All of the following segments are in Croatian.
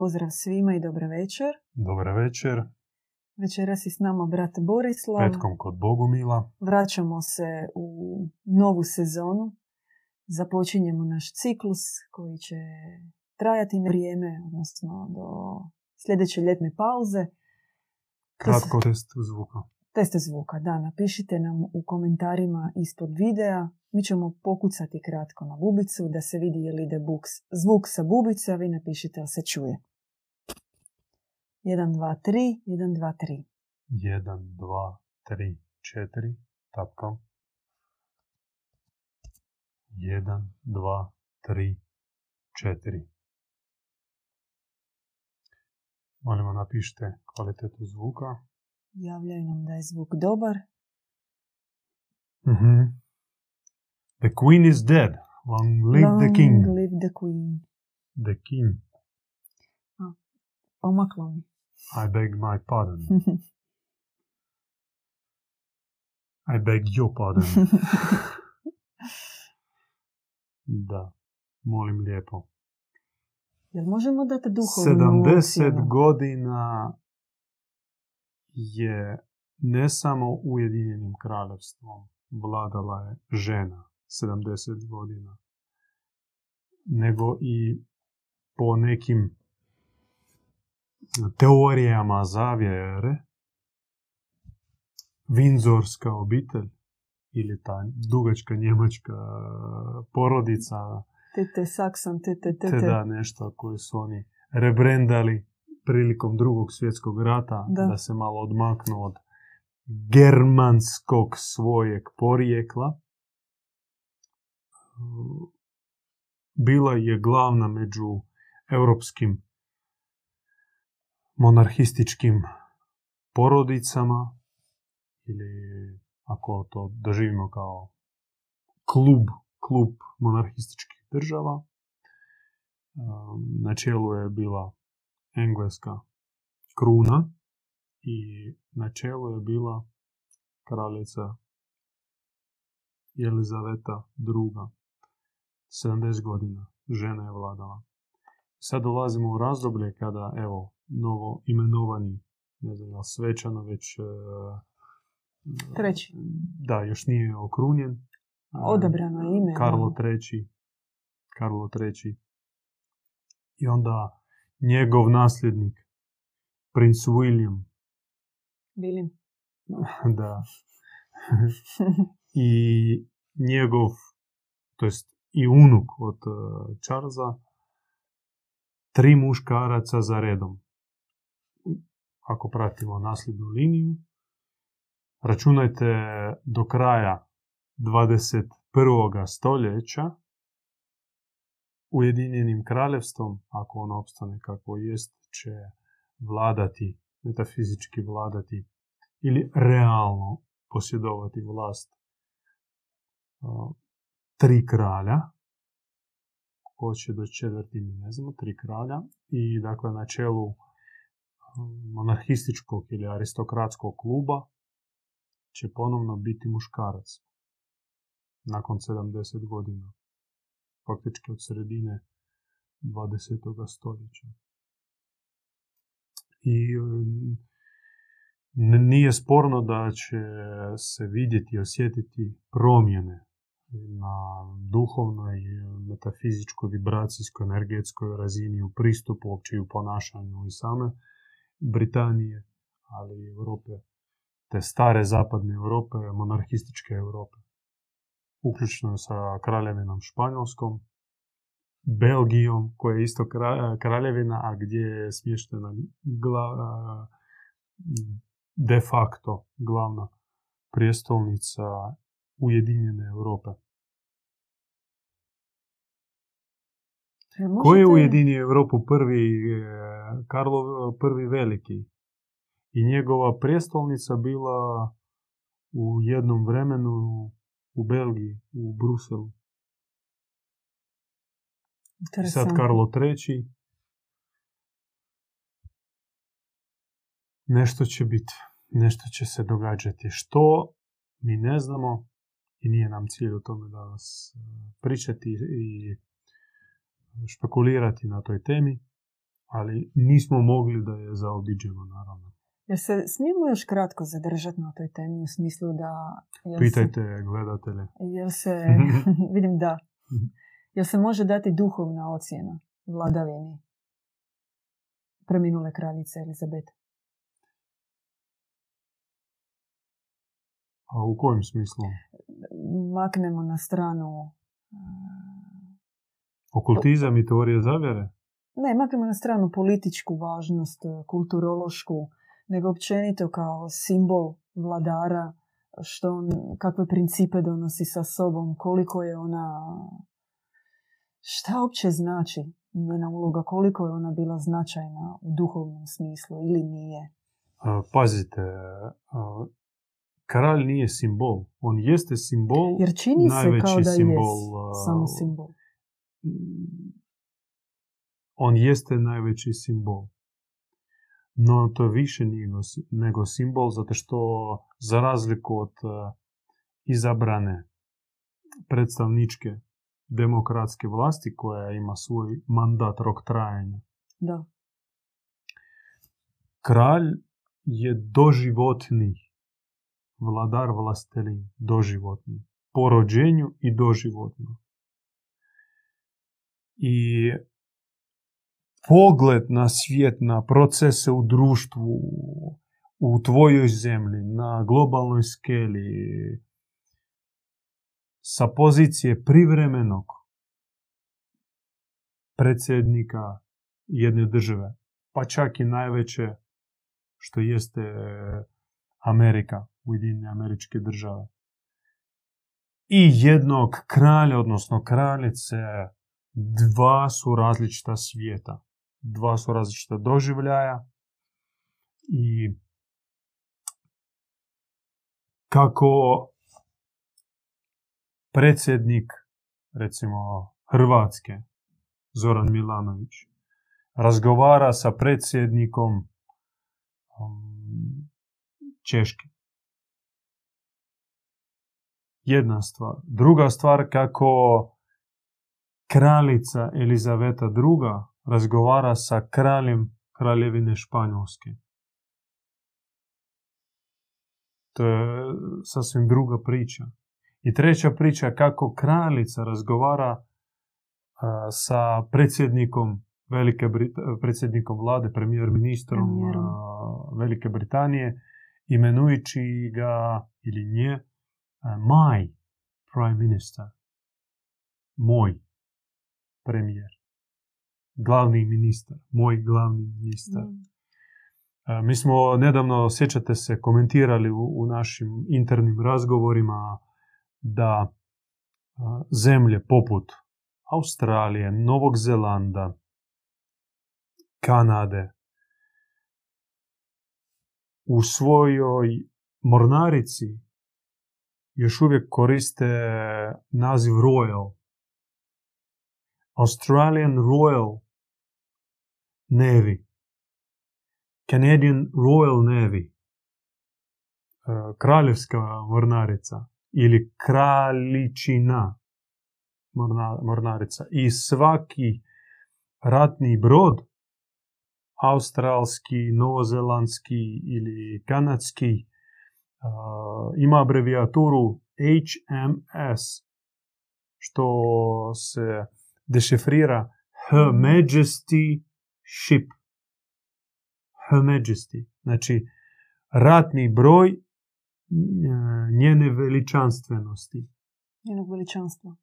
Pozdrav svima i dobra večer. Dobar večer, Večeras je s nama brat Borislav. petkom kod Bogumila. Vraćamo se u novu sezonu. Započinjemo naš ciklus koji će trajati na vrijeme, odnosno do sljedeće ljetne pauze. Kratko test zvuka. Teste zvuka, da, napišite nam u komentarima ispod videa. Mi ćemo pokucati kratko na bubicu da se vidi je li ide buks- zvuk sa bubice, a vi napišite ali se čuje. 1, 2, 3, 1, 2, 3. 1, 2, 3, 4. Tapkam. 1, 2, 3, 4. Molimo napišite kvalitetu zvuka. Javljaju nam da je zvuk dobar. Mhm. The queen is dead. Long live the Long king. live the queen. The king. Omaklo mi. I beg my pardon. I beg your pardon. da, molim lijepo. Jel možemo dati duhovnu 70 ocjenu? godina je ne samo Ujedinjenim kraljevstvom vladala je žena 70 godina, nego i po nekim teorijama zavjere Vinzorska obitelj ili ta dugačka njemačka porodica Tete Sakson, tete, te tete. da nešto koje su oni rebrendali prilikom drugog svjetskog rata Da. da, se malo odmaknu od germanskog svojeg porijekla. Bila je glavna među europskim monarhističkim porodicama ili ako to doživimo kao klub, klub monarhističkih država. Um, Na čelu je bila engleska kruna i na čelu je bila kraljica Jelizaveta II. 70 godina žena je vladala. Sad dolazimo u razdoblje kada, evo, novo imenovani, ne znam, svečano već... e, Treći. Da, još nije okrunjen. Odabrano je ime. Karlo. III. Karlo III. I onda njegov nasljednik, princ William, Bili. da, i njegov, to jest i unuk od uh, Charlesa, tri muškaraca za redom. Ako pratimo nasljednu liniju, računajte do kraja 21. stoljeća Ujedinjenim kraljevstvom, ako ono opstane kako jest, će vladati, metafizički vladati ili realno posjedovati vlast tri kralja, ko će do četvrti ne znamo, tri kralja i dakle na čelu monarhističkog ili aristokratskog kluba će ponovno biti muškarac nakon 70 godina, faktički od sredine 20. stoljeća. I nije sporno da će se vidjeti i osjetiti promjene na duhovnoj, metafizičkoj, vibracijskoj, energetskoj razini u pristupu, uopće i u ponašanju i same Britanije, ali i Europe, te stare zapadne Europe, monarhističke Europe. Uključno sa kraljevinom Španjolskom, Belgijom, koja je isto kra- kraljevina, a gdje je smještena de facto glavna prijestolnica Ujedinjene Europe. Jel Ko je možete- ujedinio Europu prvi, e, Karlo prvi veliki? I njegova prijestolnica bila u jednom vremenu u Belgiji, u Bruselu. Sad. Karlo III. Nešto će biti, nešto će se događati. Što mi ne znamo i nije nam cilj o tome danas e, pričati i špekulirati na toj temi, ali nismo mogli da je zaobiđemo, naravno. Jer se smijemo još kratko zadržati na toj temi u smislu da... Jel Pitajte gledatelje. Jel se, vidim da, jel se može dati duhovna ocjena vladavini preminule kraljice Elizabete? A u kojem smislu? Maknemo na stranu... Okultizam i teorije zavjere? Ne, maknemo na stranu političku važnost, kulturološku, nego općenito kao simbol vladara, što on, kakve principe donosi sa sobom, koliko je ona, šta uopće znači njena uloga, koliko je ona bila značajna u duhovnom smislu ili nije. Pazite, kralj nije simbol. On jeste simbol, Jer čini se kao da simbol, je samo simbol. On jeste najveći simbol. No to je više nego simbol, zato što za razliku od izabrane predstavničke demokratske vlasti koja ima svoj mandat rok trajanja. Da. Kralj je doživotni vladar vlastelin, doživotni. Po rođenju i doživotno. I pogled na svijet, na procese u društvu, u tvojoj zemlji, na globalnoj skeli, sa pozicije privremenog predsjednika jedne države, pa čak i najveće što jeste Amerika, Ujedinjene američke države. I jednog kralja, odnosno kraljice, dva su različita svijeta. Dva su različita doživljaja i kako predsjednik, recimo Hrvatske, Zoran Milanović, razgovara sa predsjednikom um, Češke. Jedna stvar. Druga stvar kako kraljica Elizaveta II. razgovara sa kraljem kraljevine Španjolske. To je sasvim druga priča. I treća priča kako kraljica razgovara sa predsjednikom Velike predsjednikom vlade, premijer ministrom Velike Britanije, imenujući ga ili nje my prime minister, moj premijer, glavni ministar, moj glavni ministar. Mi smo nedavno, sjećate se, komentirali u, u našim internim razgovorima da zemlje poput Australije, Novog Zelanda, Kanade u svojoj mornarici još uvijek koriste naziv Royal. Australian Royal Navy. Canadian Royal Navy. Kraljevska mornarica ili kraljičina mornarica. I svaki ratni brod, australski, novozelandski ili kanadski, ima abreviaturu HMS, što se dešifrira Her Majesty Ship. Her Majesty. Znači, ratni broj njene veličanstvenosti. Njenog veličanstva.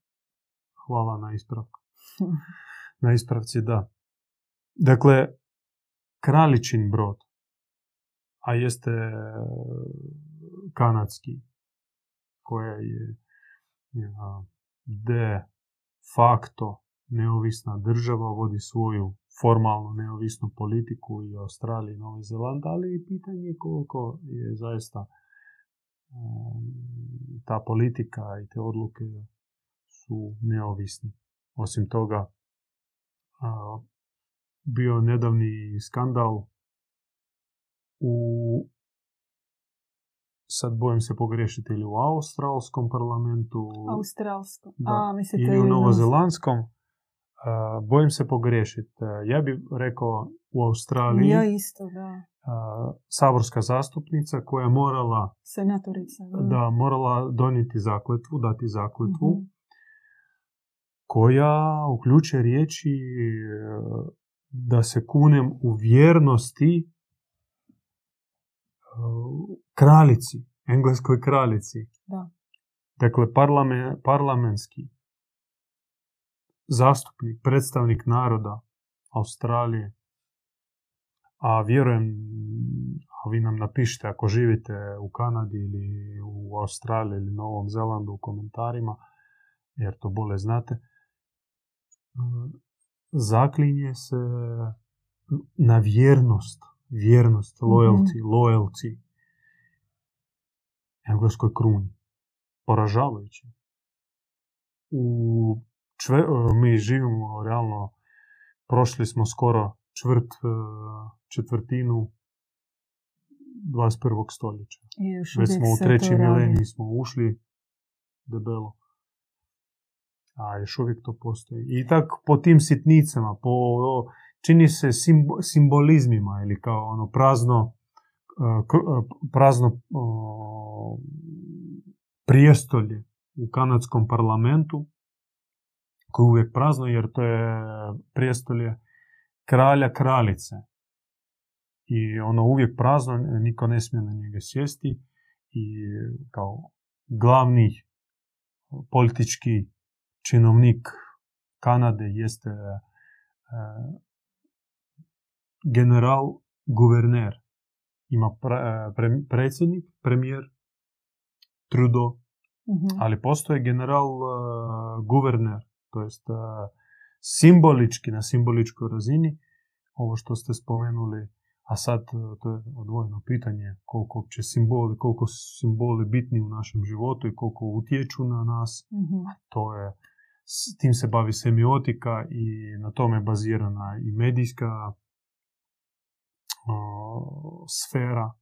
Hvala na ispravku. na ispravci, da. Dakle, kraličin brod, a jeste kanadski, koja je de facto neovisna država, vodi svoju formalno neovisnu politiku i Australiji i Novi Zeland, ali i pitanje koliko je zaista ta politika i te odluke su neovisni. Osim toga, bio nedavni skandal u sad bojim se pogriješiti ili u australskom parlamentu Australskom. da, A, mislite ili u novozelandskom bojim se pogriješiti. Ja bih rekao u Australiji Ja isto, da. saborska zastupnica koja je morala Senatorica. da morala donijeti zakletvu, dati zakletvu, mhm. koja uključuje riječi da se kunem u vjernosti kraljici, engleskoj kraljici. Da. Dakle, parlament, parlamentski zastupnik, predstavnik naroda Australije, a vjerujem, a vi nam napišite ako živite u Kanadi ili u Australiji ili Novom Zelandu u komentarima, jer to bolje znate, zaklinje se na vjernost, vjernost, loyalty, mm loyalty engleskoj kruni. Poražavajuće. U čve, mi živimo realno, prošli smo skoro čvrt, e, četvrtinu 21. stoljeća. Već smo u treći mileniji smo ušli debelo. A još uvijek to postoji. I tako po tim sitnicama, po, čini se simbolizmima ili kao ono prazno, e, e, prazno prijestolje u kanadskom parlamentu koje je uvijek prazno jer to je prijestolje kralja kraljice. I ono uvijek prazno, niko ne smije na njega sjesti i kao glavni politički činovnik Kanade jeste e, general guverner. Ima e, predsjednik, premijer Trudeau, mhm. ali postoje general e, guverner, to jest simbolički, na simboličkoj razini, ovo što ste spomenuli, a sad e, to je odvojeno pitanje koliko će simboli, koliko su simboli bitni u našem životu i koliko utječu na nas. mm To je, s tim se bavi semiotika i na tome je bazirana i medijska sfera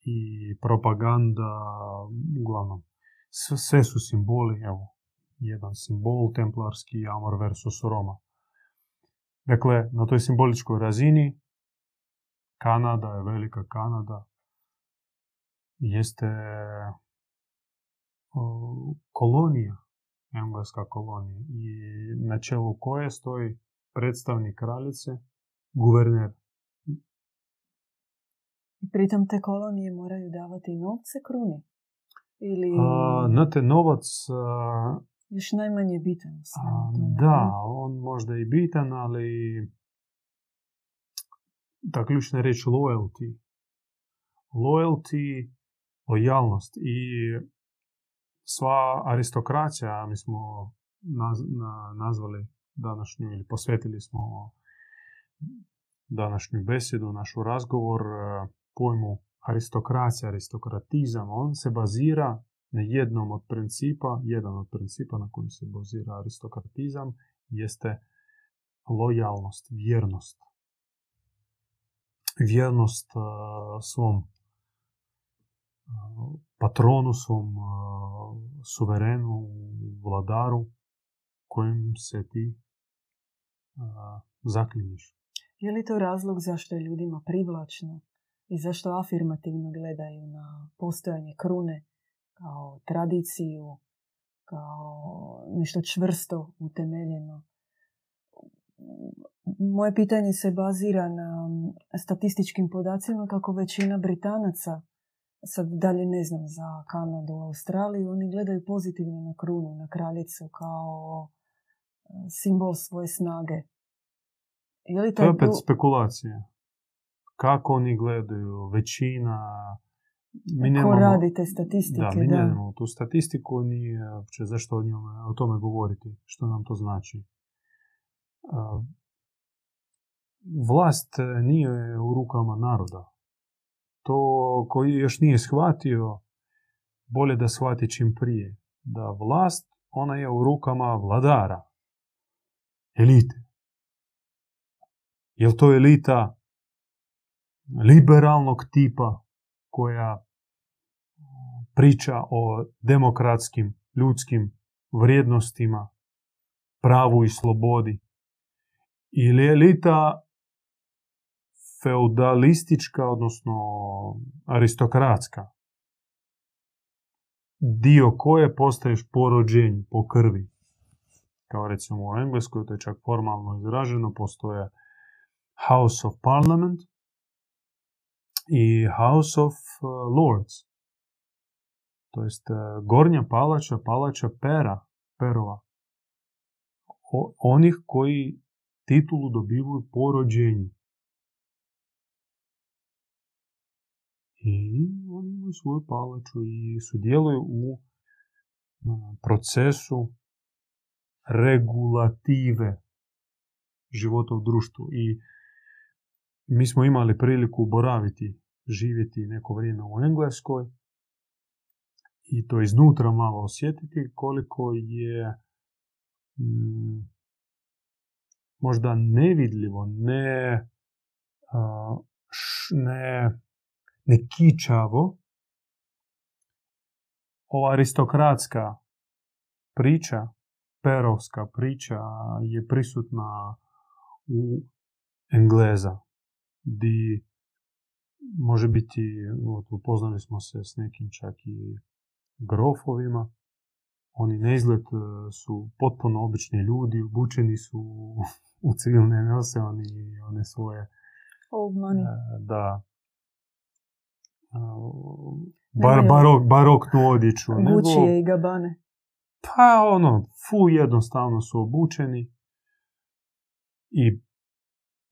i propaganda, uglavnom. Sve su simboli, evo, jedan simbol templarski Amor versus Roma. Dakle, na toj simboličkoj razini Kanada je velika Kanada, jeste kolonija, engleska kolonija i na čelu koje stoji predstavnik kraljice, guverner. I pritom te kolonije moraju davati novce kruni? Ili... A, te novac još najmanje bitan. da, on možda i bitan, ali ta ključna reč loyalty. Loyalty, lojalnost i sva aristokracija, mi smo nazvali današnju ili posvetili smo današnju besedu, našu razgovor e, pojmu aristokracija, aristokratizam, on se bazira na jednom od principa, jedan od principa na kojem se bazira aristokratizam, jeste lojalnost, vjernost. Vjernost uh, svom uh, patronu, svom uh, suverenu, vladaru, kojim se ti zaklinješ. Je li to razlog zašto je ljudima privlačno i zašto afirmativno gledaju na postojanje krune kao tradiciju, kao nešto čvrsto utemeljeno. Moje pitanje se bazira na statističkim podacima kako većina Britanaca, sad dalje ne znam za Kanadu, Australiju, oni gledaju pozitivno na krunu, na kraljicu kao e, simbol svoje snage. Je li to je opet spekulacija. Kako oni gledaju? Većina mi nemamo, Ko radi te statistike, da. Mi da. nemamo tu statistiku, ni uopće zašto o, njome, o tome govoriti, što nam to znači. Vlast nije u rukama naroda. To koji još nije shvatio, bolje da shvati čim prije. Da vlast, ona je u rukama vladara. Elite. Je to elita liberalnog tipa koja priča o demokratskim, ljudskim vrijednostima, pravu i slobodi, ili elita feudalistička, odnosno aristokratska, dio koje postaješ po rođenju, po krvi. Kao recimo u Engleskoj, to je čak formalno izraženo, postoje House of Parliament i House of uh, Lords. To jest uh, gornja palača, palača pera, perova. onih koji titulu dobivaju po rođenju. I oni imaju svoju palaču i sudjeluju u procesu regulative života u društvu. I mi smo imali priliku boraviti, živjeti neko vrijeme u Engleskoj i to iznutra malo osjetiti koliko je mm, možda nevidljivo, ne, ne ne kičavo, ova aristokratska priča, perovska priča je prisutna u Engleza, di može biti, upoznali smo se s nekim čak i grofovima, oni na izgled e, su potpuno obični ljudi, obučeni su u civilne nose, oni one svoje... Old money. E, da, bar, barok, baroknu odjeću. Gucci i Gabane. Pa ono, fu jednostavno su obučeni i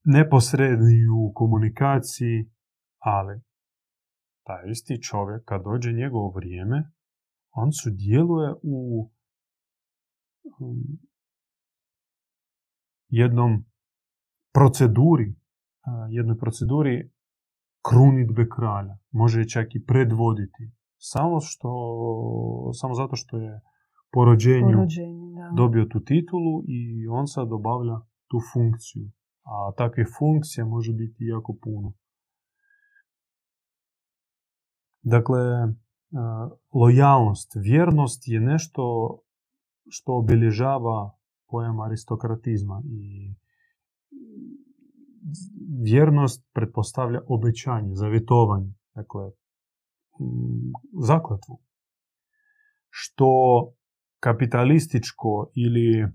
neposredni u komunikaciji, ali taj isti čovjek, kad dođe njegovo vrijeme, on sudjeluje u um, jednom proceduri, jednoj proceduri krunitbe kralja. Može čak i predvoditi. Samo, što, samo zato što je po rođenju, dobio tu titulu i on sad obavlja tu funkciju. A takve funkcije može biti jako puno. Dakle, e, lojalnost, vjernost je nešto što obilježava pojam aristokratizma i vjernost pretpostavlja obećanje, zavjetovanje, dakle, zakletvu. Što kapitalističko ili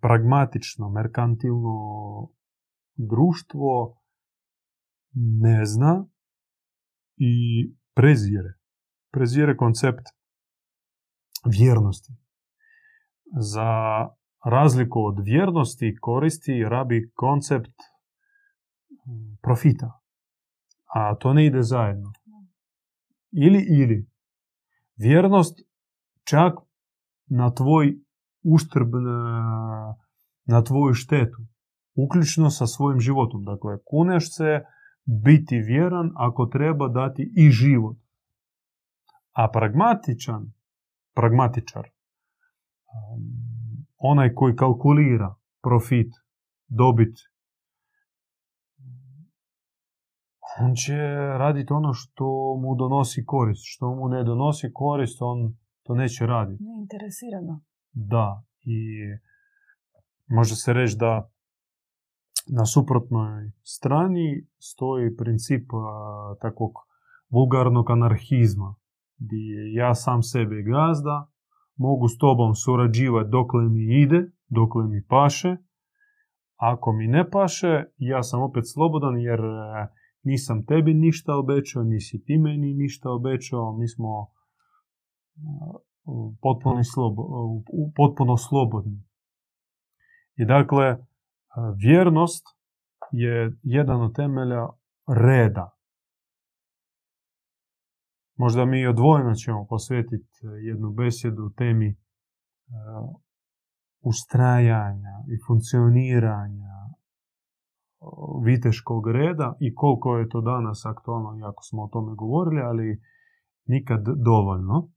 pragmatično, merkantilno društvo ne zna i prezire. Prezire koncept vjernosti. Za razliku od vjernosti koristi rabi koncept profita. A to ne ide zajedno. Ili, ili. Vjernost čak na tvoj uštrb, na, na tvoju štetu. Uključno sa svojim životom. Dakle, kuneš se biti vjeran ako treba dati i život. A pragmatičan, pragmatičar, um, onaj koji kalkulira profit, dobit on će raditi ono što mu donosi korist. Što mu ne donosi korist, on to neće raditi. Ne interesirano. Da, i može se reći da na suprotnoj strani stoji princip takvog vulgarnog anarhizma, gdje ja sam sebe gazda, mogu s tobom surađivati dokle mi ide, dokle mi paše, ako mi ne paše, ja sam opet slobodan jer nisam tebi ništa obećao, nisi ti meni ništa obećao, mi smo potpuno, slobo, potpuno slobodni. I dakle, vjernost je jedan od temelja reda. Možda mi odvojeno ćemo posvetiti jednu besjedu temi ustrajanja i funkcioniranja viteškog reda i koliko je to danas aktualno, jako smo o tome govorili, ali nikad dovoljno.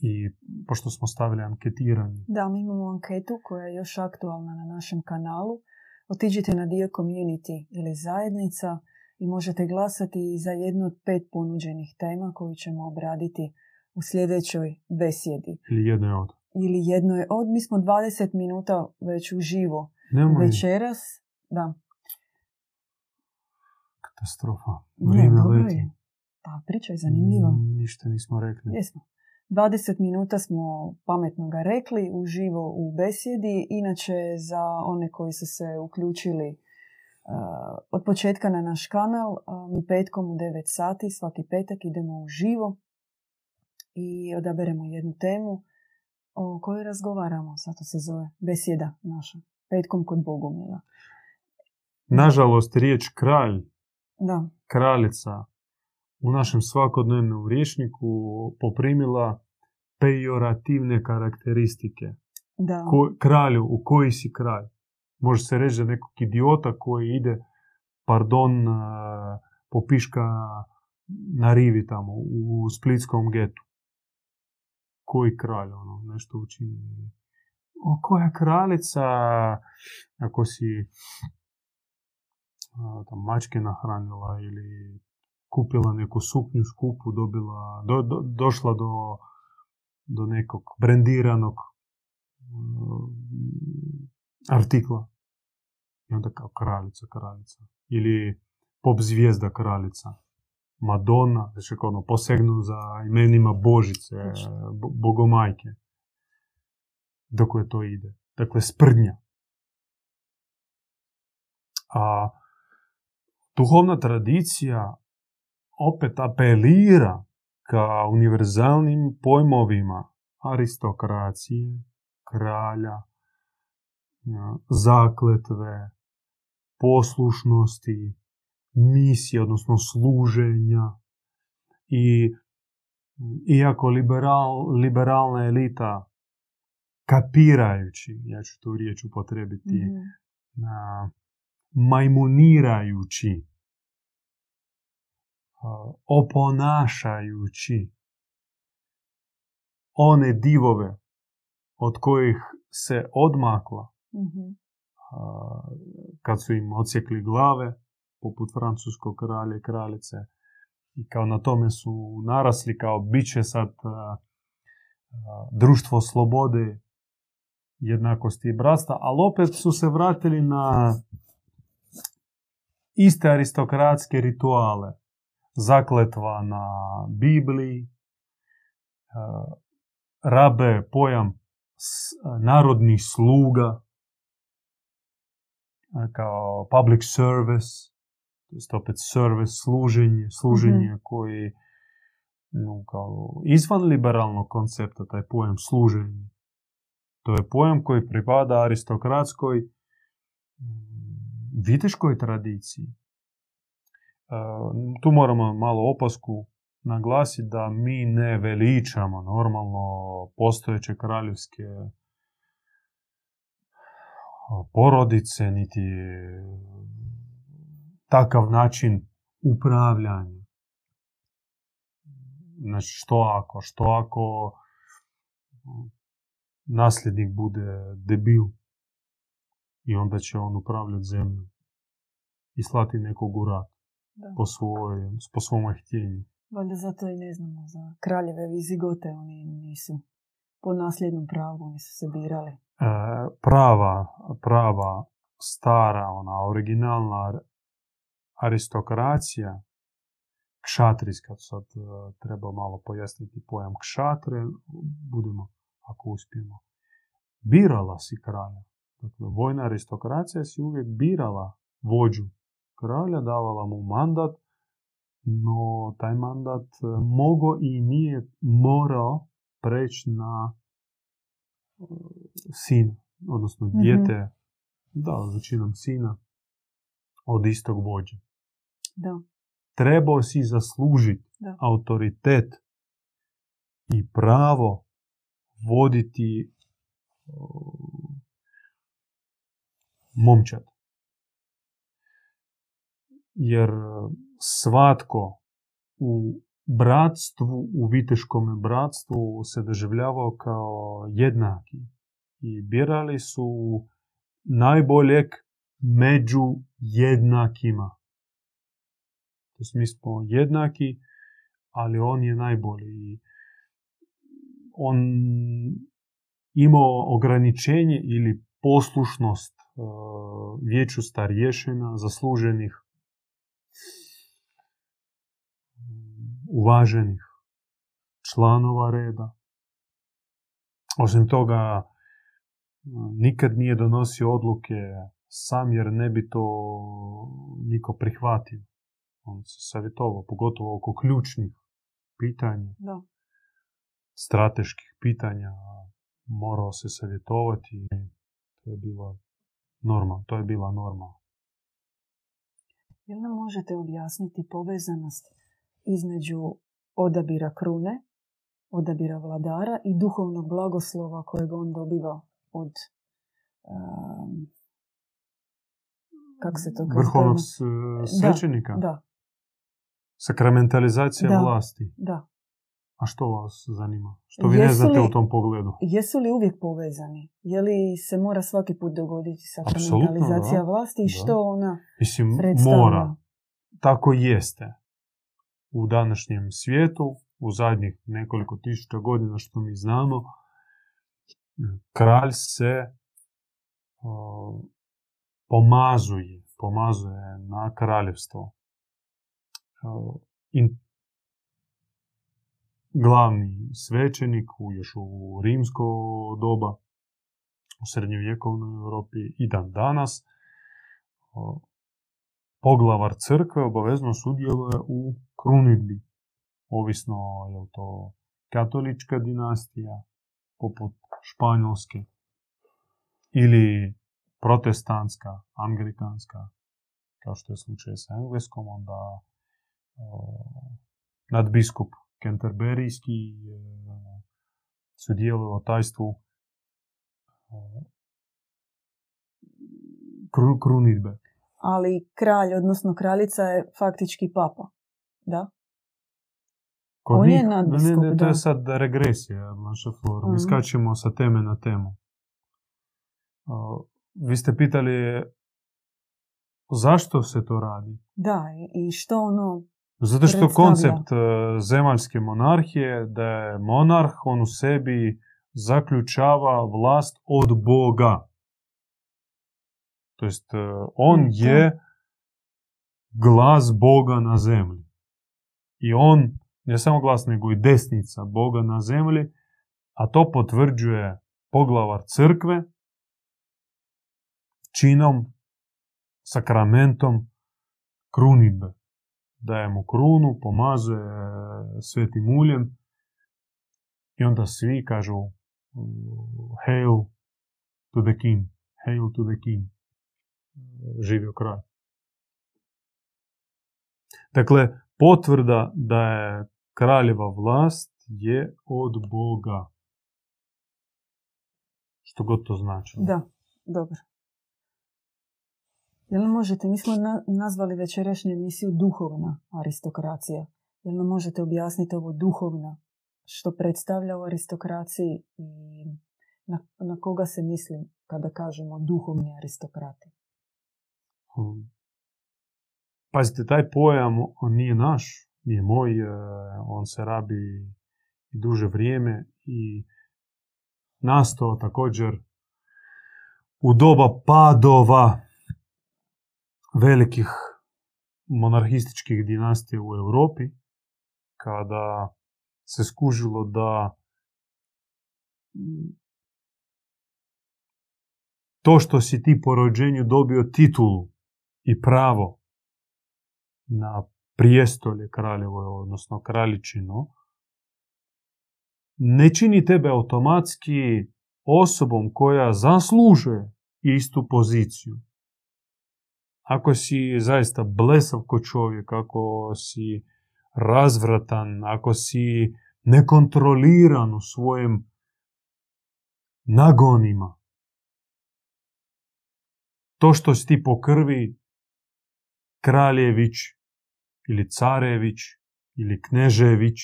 I pošto smo stavili anketiranje. Da, mi imamo anketu koja je još aktualna na našem kanalu. Otiđite na dio community ili zajednica i možete glasati za jednu od pet ponuđenih tema koju ćemo obraditi u sljedećoj besjedi. Ili jednoj od. Ili jednoj od. Mi smo 20 minuta već uživo Nemoj. Večeras, da, Katastrofa. Ne, dobro leti. je. Pa priča je zanimljiva. Mm, Ništa nismo rekli. Jesmo. 20 minuta smo pametno ga rekli uživo u besjedi. Inače, za one koji su se uključili uh, od početka na naš kanal, uh, mi petkom u 9 sati, svaki petak idemo uživo i odaberemo jednu temu o kojoj razgovaramo. Zato se zove besjeda naša. Petkom kod Bogumila. Nažalost, riječ kralj, Da, kraljica u našem svakodnevnom rječniku poprimila pejorativne karakteristike. da. Ko, kralju, u koji si kralj? Može se reći da nekog idiota koji ide, pardon, popiška na rivi tamo, u splitskom getu. Koji kralj, ono, nešto učini. O, koja kraljica, ako si a, tam mačke nahranila ili kupila neku suknju skupu, dobila, do, do- došla do, do nekog brendiranog mm, artikla. I onda kao kraljica, kraljica. Ili pop zvijezda kraljica. Madonna, znači kao ono, posegnu za imenima Božice, bo- bogomajke. Dokle to ide. Dakle, sprdnja. A duhovna tradicija opet apelira ka univerzalnim pojmovima aristokracije, kralja, ja, zakletve, poslušnosti, misije, odnosno služenja. I iako liberal, liberalna elita kapirajući, ja ću tu riječ upotrebiti, na majmunirajući, oponašajući one divove od kojih se odmakla Mhm. a, kad su im odsjekli glave, poput francuskog kralja i kraljice, i kao na tome su narasli kao bit će sad društvo slobode, jednakosti i bratstva, ali opet su se vratili na iste aristokratske rituale. Zakletva na Bibliji, a, rabe pojam narodnih sluga, a, kao public service, to jest opet service, služenje, služenje koji no, kao izvan liberalnog koncepta, taj pojam služenje. To je pojam koji pripada aristokratskoj viteškoj tradiciji. Tu moramo malo opasku naglasiti da mi ne veličamo normalno postojeće kraljevske porodice, niti takav način upravljanja. Znači, što ako? Što ako nasljednik bude debil i onda će on upravljati zemljom i slati nekog u rat Da. po, svoj, po svome htjenju. Valjda zato i ne znamo za kraljeve vizigote, oni nisu po nasljednom pravu, oni su se birali. E, prava, prava, stara, ona originalna aristokracija, kšatrijska, sad e, treba malo pojasniti pojam kšatre, budemo, ako uspijemo, birala si kralja. Dakle, vojna aristokracija si uvijek birala vođu kralja, davala mu mandat, no taj mandat e, mogo i nije morao preći na e, sina, odnosno Mhm. dijete, da, većinom sina, od istog vođe. Da, Trebao si zaslužiti Da. autoritet i pravo voditi momčad. Jer svatko u bratstvu, u viteškom bratstvu se doživljavao kao jednaki. I birali su najboljeg među jednakima. To mi smo jednaki, ali on je najbolji. On imao ograničenje ili poslušnost vijeću starješina, zasluženih, uvaženih članova reda. Osim toga, nikad nije donosio odluke sam jer ne bi to niko prihvatio. On se savjetovao, pogotovo oko ključnih pitanja, Da. strateških pitanja, morao se savjetovati. To je bila norma, to je bila norma. Jel nam možete objasniti povezanost između odabira krune, odabira vladara i duhovnog blagoslova kojeg on dobiva od um, kako se to kaže? Vrhovnog svećenika? Da, Sakramentalizacija Da. vlasti. da. A što vas zanima? Što vi ne znate li- u tom pogledu? Jesu li uvijek povezani? Je li se mora svaki put dogoditi sakramentalizacija da. vlasti i što ona Mislim, predstavlja? mora. Tako jeste. U današnjem svijetu, u zadnjih nekoliko tisuća godina što mi znamo, kralj se pomazuje, pomazuje na kraljevstvo. Glavni svećenik u, još u rimsko doba, u srednjovjekovnoj Europi i dan danas, poglavar crkve obavezno sudjeluje u krunidbi. Ovisno je to katolička dinastija, poput španjolske, ili protestantska, anglikanska, kao što je slučaj sa engleskom, onda o, nadbiskup Canterburyjski e, sudjeluje u tajstvu o, kru, krunidbe. Ali kralj, odnosno kraljica je faktički papa. Da? Kod On je njih- ne, nadbiskup, ne, to da. je sad regresija, naša flora. Mi Mhm. skačemo sa teme na temu. O, vi ste pitali zašto se to radi? Da, i- što ono... Zato što Predstavlja. koncept e, zemaljske monarhije da je monarh, on u sebi zaključava vlast od Boga. To jest, e, on Mm, to- je glas Boga na zemlji. I on, ne samo glas, nego i desnica Boga na zemlji, a to potvrđuje poglavar crkve činom, sakramentom krunidbe. Daje mu krunu, pomazuje e, svetim uljem i onda svi kažu uh, Hail to the king, hail to the king. Živio kralj. Dakle, potvrda da je kraljeva vlast je od Boga. Što god to znači. Da, dobro. Jel možete, mi smo na- nazvali večerašnju emisiju duhovna aristokracija. Jel možete objasniti ovo duhovna, što predstavlja u aristokraciji i na, na koga se misli kada kažemo duhovni aristokrati? Um, Pazite, taj pojam on nije naš, nije moj, e, on se rabi duže vrijeme i nastao također u doba padova velikih monarhističkih dinastija u Europi, kada se skužilo da to što si ti po rođenju dobio titulu i pravo na prijestolje kraljevo, odnosno kraljičino, ne čini tebe automatski osobom koja zaslužuje istu poziciju. Ako si zaista blesav ko čovjek, ako si razvratan, ako si nekontroliran u svojim nagonima, to što si ti po krvi kraljević ili carević ili knežević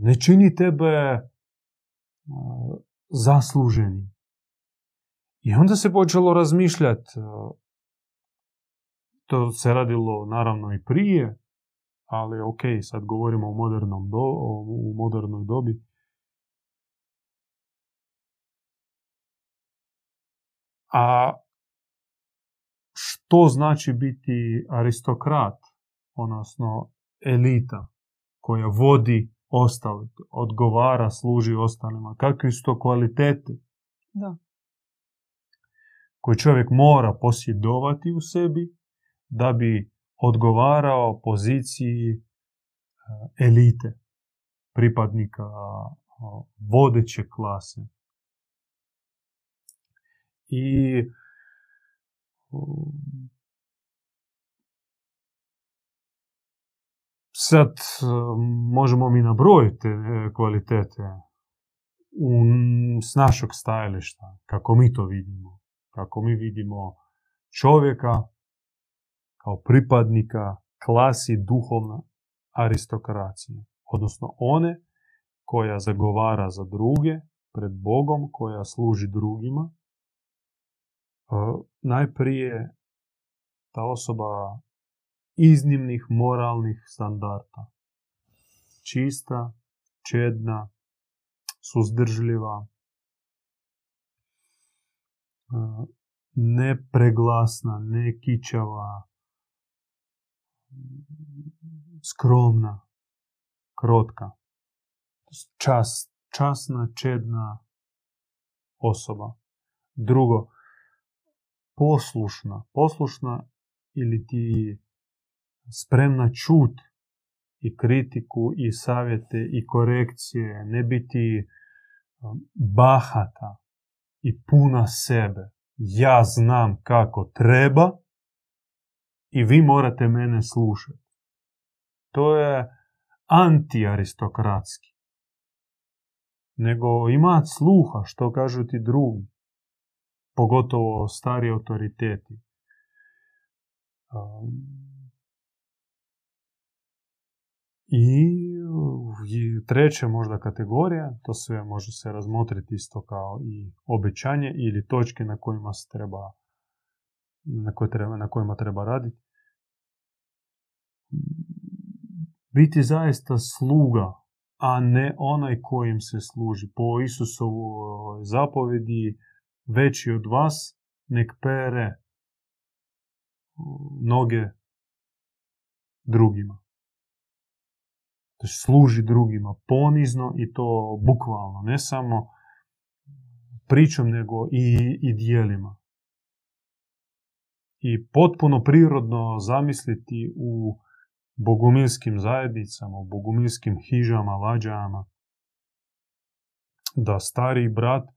ne čini tebe zasluženim. I onda se počelo razmišljati, to se radilo naravno i prije, ali ok, sad govorimo o, modernom do, o- modernoj dobi. A što znači biti aristokrat, odnosno elita koja vodi ostale, odgovara, služi ostalima. Kakvi su to kvalitete? Da. Koje čovjek mora posjedovati u sebi da bi odgovarao poziciji e, elite, pripadnika vodeće klase. I sad možemo mi nabrojiti e, kvalitete u, s našeg stajališta, kako mi to vidimo. Kako mi vidimo čovjeka kao pripadnika klasi duhovna aristokracije. Odnosno one koja zagovara za druge pred Bogom, koja služi drugima. Najprije ta osoba iznimnih moralnih standarda. Čista, čedna, suzdržljiva, e, nepreglasna, ne kičava, skromna, krotka, čas, časna, čedna osoba. Drugo, poslušna, poslušna ili ti spremna čut i kritiku i savjete i korekcije, ne biti um, bahata i puna sebe. Ja znam kako treba i vi morate mene slušati. To je antiaristokratski. Nego imati sluha što kažu ti drugi. Pogotovo stari autoriteti. I treća možda kategorija, to sve može se razmotriti isto kao i obećanje ili točke na kojima se treba na, treba, na kojima treba raditi. Biti zaista sluga, a ne onaj kojim se služi. Po Isusovu zapovedi veći od vas nek pere noge drugima da služi drugima ponizno i to bukvalno, ne samo pričom, nego i, i dijelima. I potpuno prirodno zamisliti u bogumilskim zajednicama, u bogumilskim hižama, lađama, da stari brat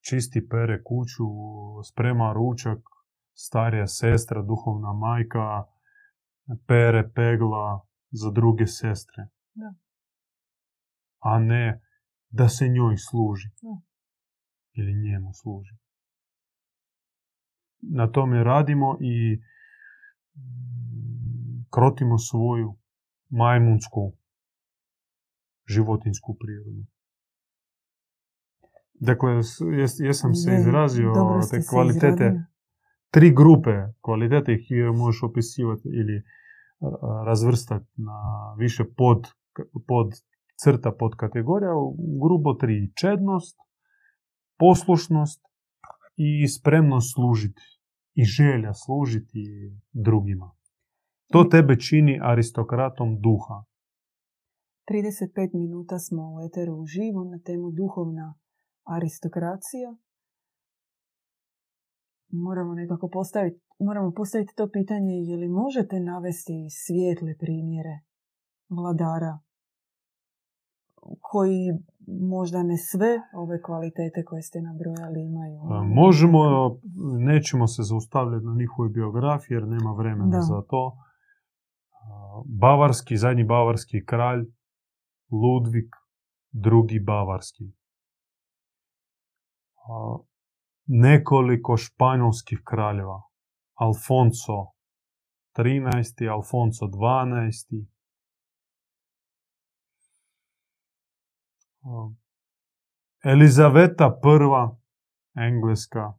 čisti pere kuću, sprema ručak, starija sestra, duhovna majka, pere pegla za druge sestre. Da. A ne da se njoj služi. Da. Ili njemu služi. Na tome radimo i mm, krotimo svoju majmunsku životinsku prirodu. Dakle, jes, jesam se izrazio te kvalitete, tri grupe kvalitete ih možeš opisivati ili razvrstati na više pod pod crta pod kategorija, grubo tri. Čednost, poslušnost i spremnost služiti. I želja služiti drugima. To tebe čini aristokratom duha. 35 minuta smo u Eteru uživo na temu duhovna aristokracija. Moramo nekako postaviti, moramo postaviti to pitanje je li možete navesti svijetle primjere vladara koji možda ne sve ove kvalitete koje ste nabrojali imaju. Možemo, nećemo se zaustavljati na njihovoj biografiji jer nema vremena za to. Bavarski, zadnji bavarski kralj, Ludvik, drugi bavarski. Nekoliko španjolskih kraljeva. Alfonso 13. Alfonso 12. Elizaveta prva, engleska,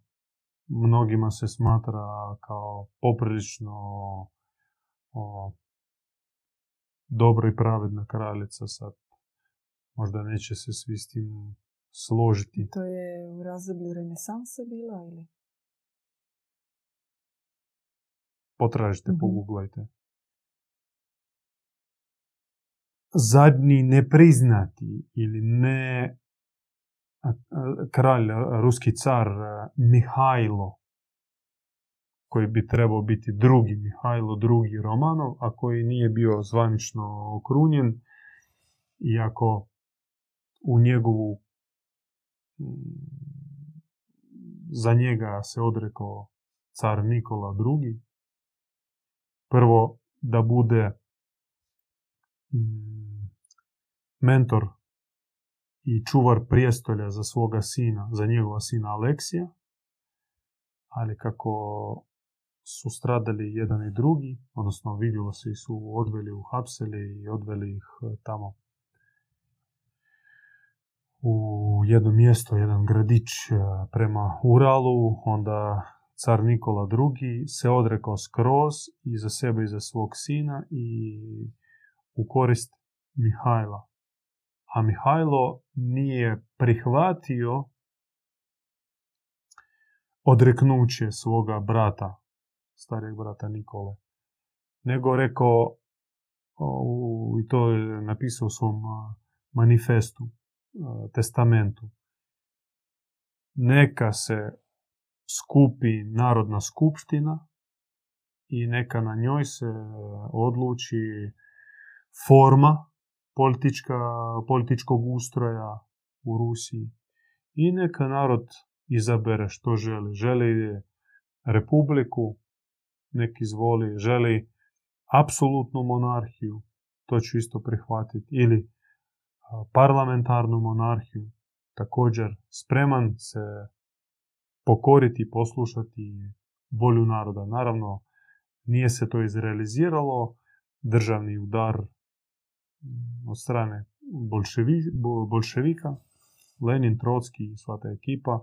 mnogima se smatra kao poprilično o, dobro i pravedna kraljica sad. Možda neće se svi s tim složiti. To je u razdoblju renesanse bila ili? Potražite, Mhm. poguglajte. Zadnji nepriznati ili ne kralj, ruski car Mihajlo, koji bi trebao biti drugi Mihajlo, drugi Romanov, a koji nije bio zvanično okrunjen, iako u njegovu za njega se odrekao car Nikola II. Prvo da bude mm, mentor i čuvar prijestolja za svoga sina, za njegova sina Aleksija, ali kako su stradali jedan i drugi, odnosno vidjelo se i su odveli u hapseli i odveli ih e, tamo u jedno mjesto, jedan gradić e, prema Uralu, onda car Nikola II se odrekao skroz i za sebe i za svog sina i u korist Mihajla. A Mihajlo nije prihvatio odreknuće svoga brata, starijeg brata Nikole, nego rekao, i to je napisao u svom manifestu, testamentu, neka se skupi narodna skupština i neka na njoj se odluči forma politička, političkog ustroja u Rusiji. I neka narod izabere što želi. Želi republiku, nek izvoli, želi apsolutnu monarhiju, to ću isto prihvatiti, ili parlamentarnu monarhiju, također spreman se pokoriti i poslušati volju naroda. Naravno, nije se to izrealiziralo, državni udar mm, od strane bolševi, bo- bolševika, Lenin, Trotski i sva ta ekipa,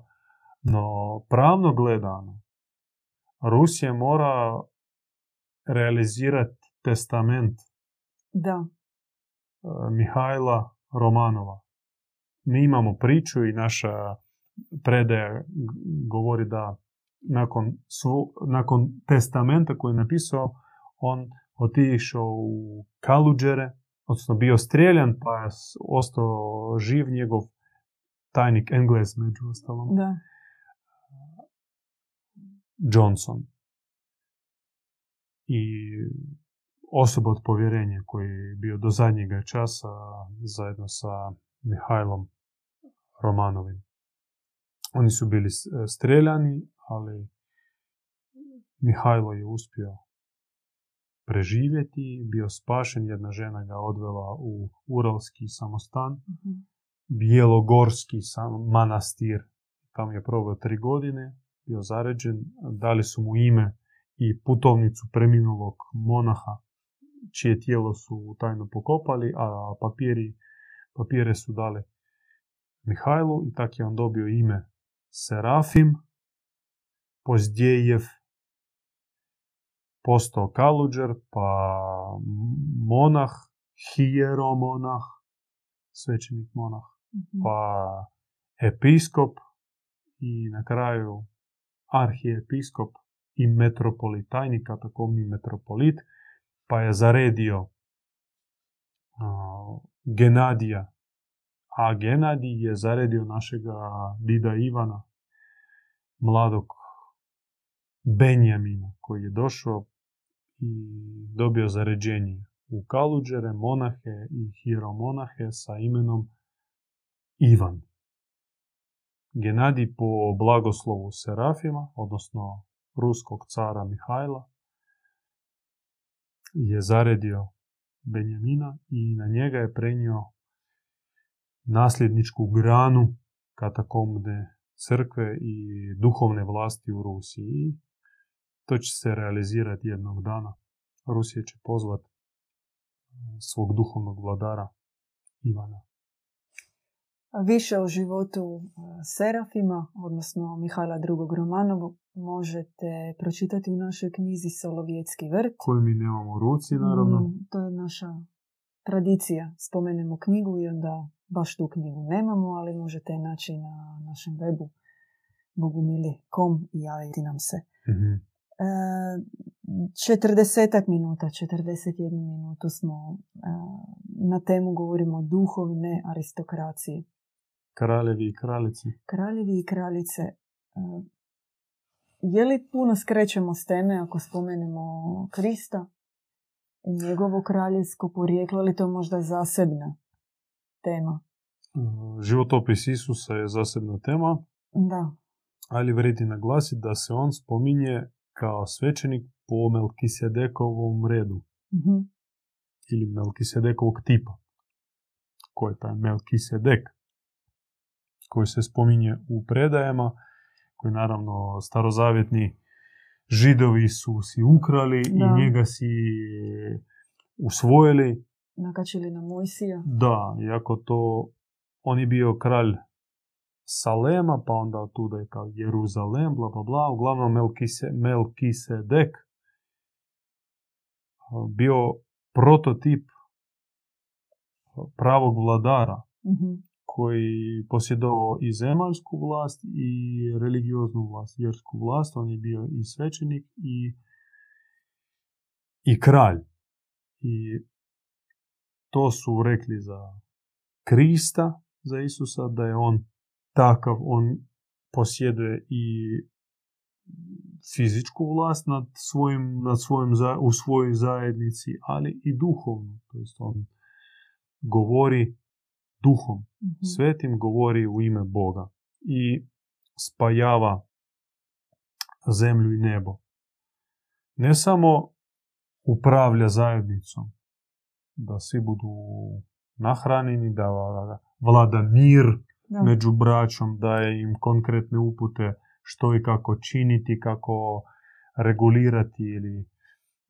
no pravno gledano, Rusija mora realizirati testament Da, e, Mihajla Romanova. Mi imamo priču i naša predaja govori da nakon, svu, nakon testamenta koji je napisao, on otišao u Kaluđere, odnosno bio strijeljan, pa je ostao živ njegov tajnik Engles među ostalom, da. Johnson. I osoba od povjerenja koji je bio do zadnjega časa zajedno sa Mihajlom Romanovim. Oni su bili s- streljani, ali Mihajlo je uspio preživjeti, bio spašen, jedna žena ga odvela u Uralski samostan, Mhm. Bijelogorski sam, manastir. Tamo je proveo tri godine, bio zaređen, dali su mu ime i putovnicu preminulog monaha, čije tijelo su tajno pokopali, a papiri, papire su dali Mihajlu i tak je on dobio ime Serafim, Pozdjejev, postao Kaluđer, pa monah, hieromonah, svećenik monah, Mhm. pa episkop i na kraju arhijepiskop i metropolit, tajni katakomni metropolit, pa je zaredio Genadija, a Genadij je zaredio našega dida Ivana, mladog Benjamina, koji je došao i dobio zaređenje u Kaluđere, monahe i hieromonahe sa imenom Ivan. Genadij po blagoslovu Serafima, odnosno ruskog cara Mihajla, je zaredio Benjamina i na njega je prenio nasljedničku granu katakomne crkve i duhovne vlasti u Rusiji. To će se realizirati jednog dana. Rusija će pozvat svog duhovnog vladara Ivana. Više o životu e, Serafima, odnosno Mihajla II. Romanovu, možete pročitati u našoj knjizi Solovjetski vrt. Koju mi nemamo u ruci, naravno. Mm, To je naša tradicija. Spomenemo knjigu i onda baš tu knjigu nemamo, ali možete je naći na našem webu bogumili.com i javiti nam se. Mhm. četrdesetak minuta, 41 minutu smo na temu govorimo o duhovne aristokracije. Kraljevi i kraljice. Kraljevi i kraljice. Je li puno skrećemo s teme ako spomenemo Krista i njegovo kraljevsko porijeklo, ali to možda zasebna tema? Životopis Isusa je zasebna tema. Da. Ali vredi naglasiti da se on spominje kao svećenik po Melkisedekovom redu. Mhm. Ili Melkisedekovog tipa. Ko je taj Melkisedek? Koji se spominje u predajama, koji naravno starozavjetni židovi su si ukrali i njega si usvojili. Nakačili na Mojsija. Da, iako to on je bio kralj Salema, pa onda od tuda je kao Jeruzalem, bla bla bla. Uglavnom Melkise, Melkisedek bio prototip pravog vladara mm koji posjedovao i zemaljsku vlast i religioznu vlast, vjersku vlast. On je bio i svećenik i, i kralj. I to su rekli za Krista, za Isusa, da je on takav, on posjeduje i fizičku vlast nad svojim, nad svojim, u svojoj zajednici, ali i duhovnu. To jest on govori duhom. mm Svetim govori u ime Boga i spajava zemlju i nebo. Ne samo upravlja zajednicom, da svi budu nahranjeni, da vlada mir među braćom, daje im konkretne upute što i kako činiti, kako regulirati ili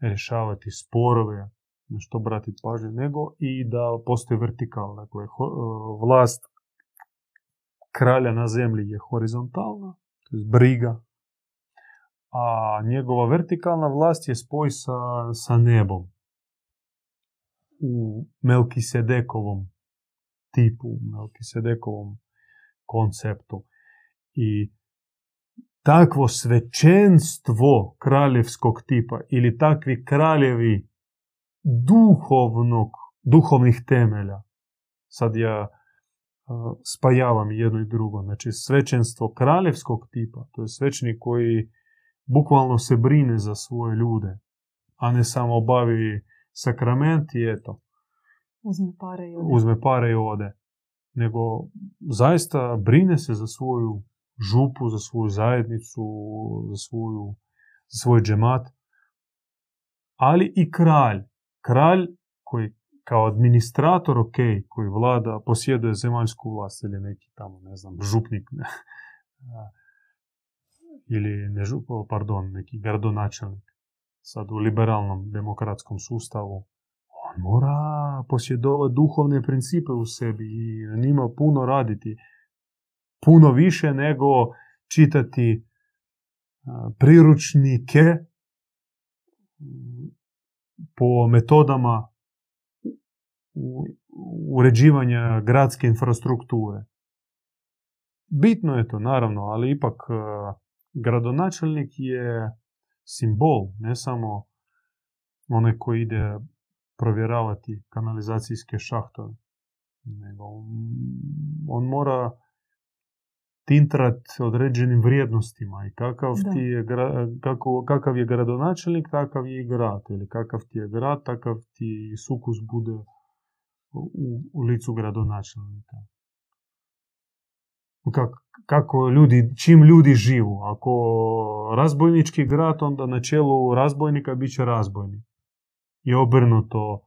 rješavati sporove, na što bratiti pažnju, nego i da postoji vertikalna. Dakle, e, vlast kralja na zemlji je horizontalna, to je briga, a njegova vertikalna vlast je spoj sa, sa nebom u Melkisedekovom tipu, u Melkisedekovom konceptu. I takvo svećenstvo kraljevskog tipa ili takvi kraljevi duhovnog, duhovnih temelja. Sad ja spajavam jedno i drugo. Znači svećenstvo kraljevskog tipa, to je svećenik koji bukvalno se brine za svoje ljude, a ne samo obavi sakrament i eto. Uzme pare i ode. Uzme pare i ode. Nego zaista brine se za svoju župu, za svoju zajednicu, za, svoju, za svoj džemat. Ali i kralj. Kralj koji kao administrator, ok, koji vlada, posjeduje zemaljsku vlast ili neki tamo, ne znam, župnik, ne, ili ne žup, pardon, neki gradonačelnik, sad u liberalnom demokratskom sustavu, on mora posjedovati duhovne principe u sebi i na njima puno raditi. Puno više nego čitati priručnike po metodama uređivanja gradske infrastrukture. Bitno je to, naravno, ali ipak gradonačelnik je simbol, ne samo onaj koji ide provjeravati kanalizacijske šahtove. Nego on mora tintrat određenim vrijednostima i kakav, ti je, kako, kakav je gradonačelnik, takav je i grad. Ili kakav ti je grad, takav ti sukus bude u, u licu gradonačelnika. Kako, kako ljudi, čim ljudi živu. Ako razbojnički grad, onda na čelu razbojnika bit će razbojnik. I obrnuto,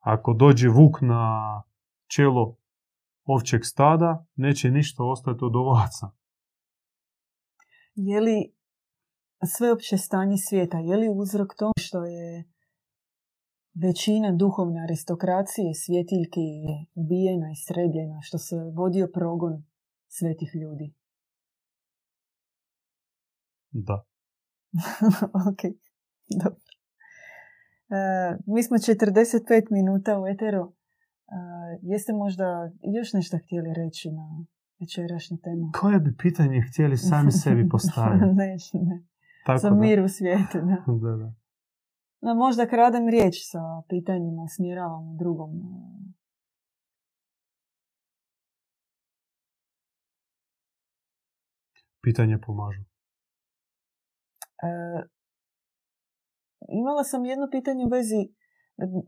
ako dođe vuk na čelo ovčeg stada, neće ništa ostati od ovaca. Je li sveopće stanje svijeta, je li uzrok to što je većina duhovne aristokracije svjetiljki je ubijena i srebljena, što se vodio progon svetih ljudi? Da. ok, dobro. E, mi smo 45 minuta u Eteru. E, jeste možda još nešto htjeli reći na večerašnju temu? Koje bi pitanje htjeli sami sebi postaviti? ne, ne. Tako za da. mir u svijetu. Da. Da, da. No, možda kradem riječ sa pitanjima, usmjeravam u drugom. Pitanje pomažu. E, imala sam jedno pitanje u vezi,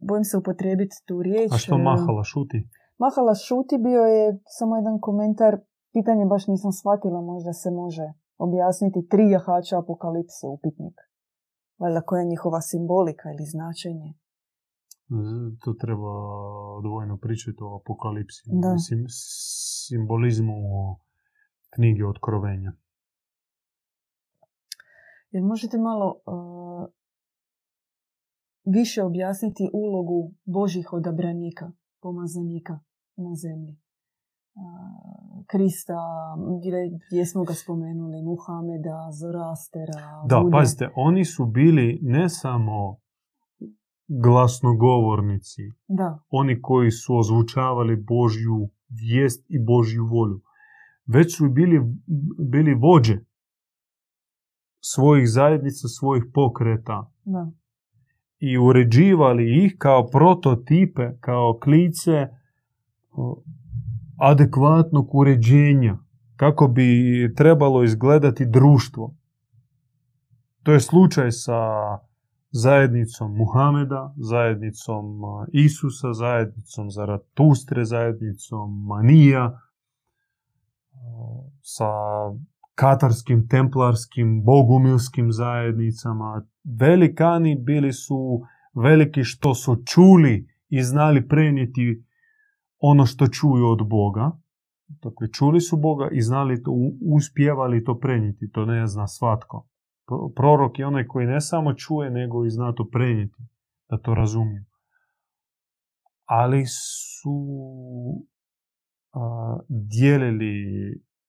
bojim se upotrijebiti tu riječ. A što Mahala šuti? Mahala šuti bio je samo jedan komentar, pitanje baš nisam shvatila, možda se može objasniti tri jahača apokalipse upitnik. Valjda koja je njihova simbolika ili značenje? To treba odvojeno pričati o apokalipsi. Da. Mislim, simbolizmu knjige Otkrovenja. Jer možete malo uh, više objasniti ulogu Božih odabranika, pomazanika na zemlji. Krista, gdje- smo ga spomenuli, Muhameda, Zorastera, Da, Bude. pazite, oni su bili ne samo glasnogovornici, Da, oni koji su ozvučavali Božju vijest i Božju volju, već su bili, bili vođe svojih zajednica, svojih pokreta da, i uređivali ih kao prototipe, kao klice adekvatnog uređenja, kako bi trebalo izgledati društvo. To je slučaj sa zajednicom Muhameda, zajednicom Isusa, zajednicom Zaratustre, zajednicom Manija, sa katarskim, templarskim, bogumilskim zajednicama. Velikani bili su veliki što su čuli i znali prenijeti ono što čuju od Boga. Dakle, čuli su Boga i znali to, uspjevali to prenijeti. To ne zna svatko. Pro- Prorok je onaj koji ne samo čuje, nego i zna to prenijeti. Da to razumiju. Ali su a, dijelili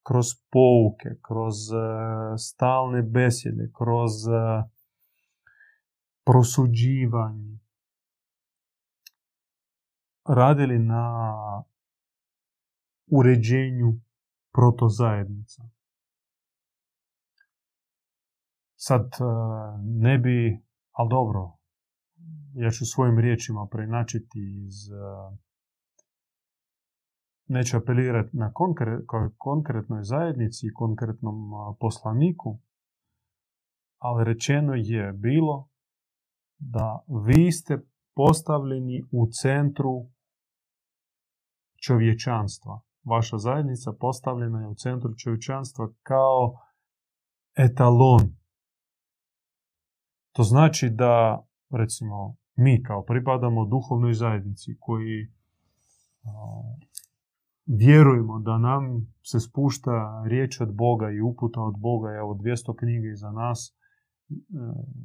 kroz pouke, kroz a, stalne besjede, kroz a, prosuđivanje, radili na uređenju protozajednica. Sad e, ne bi, ali dobro, ja ću svojim riječima preinačiti iz... e, Neću apelirati na konkre- ko- konkretnoj zajednici i konkretnom a, poslaniku, ali rečeno je bilo da vi ste postavljeni u centru čovječanstva. Vaša zajednica postavljena je u centru čovječanstva kao etalon. To znači da, recimo, mi kao pripadamo duhovnoj zajednici koji a, vjerujemo da nam se spušta riječ od Boga i uputa od Boga, evo 200 knjiga iza nas e,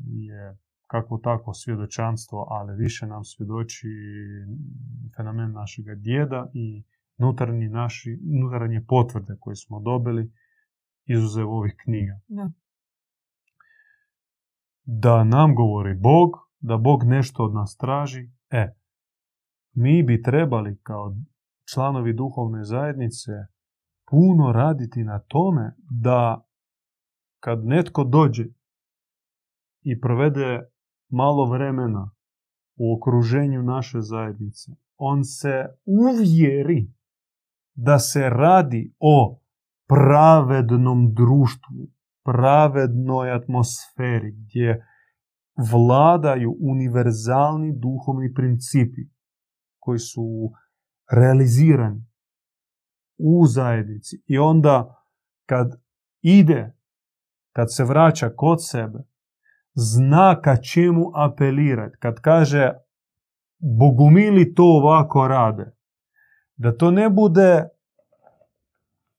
je kako tako svjedočanstvo, ali više nam svjedoči fenomen našega djeda i nutarnji naši, nutarnje potvrde koje smo dobili izuzev ovih knjiga. da. Da nam govori Bog, da Bog nešto od nas traži, e, mi bi trebali kao članovi duhovne zajednice puno raditi na tome da kad netko dođe i provede malo vremena u okruženju naše zajednice, on se uvjeri da se radi o pravednom društvu, pravednoj atmosferi gdje vladaju univerzalni duhovni principi koji su realizirani u zajednici. I onda kad ide, kad se vraća kod sebe, zna ka čemu apelirati. Kad kaže bogumili to ovako rade, da to ne bude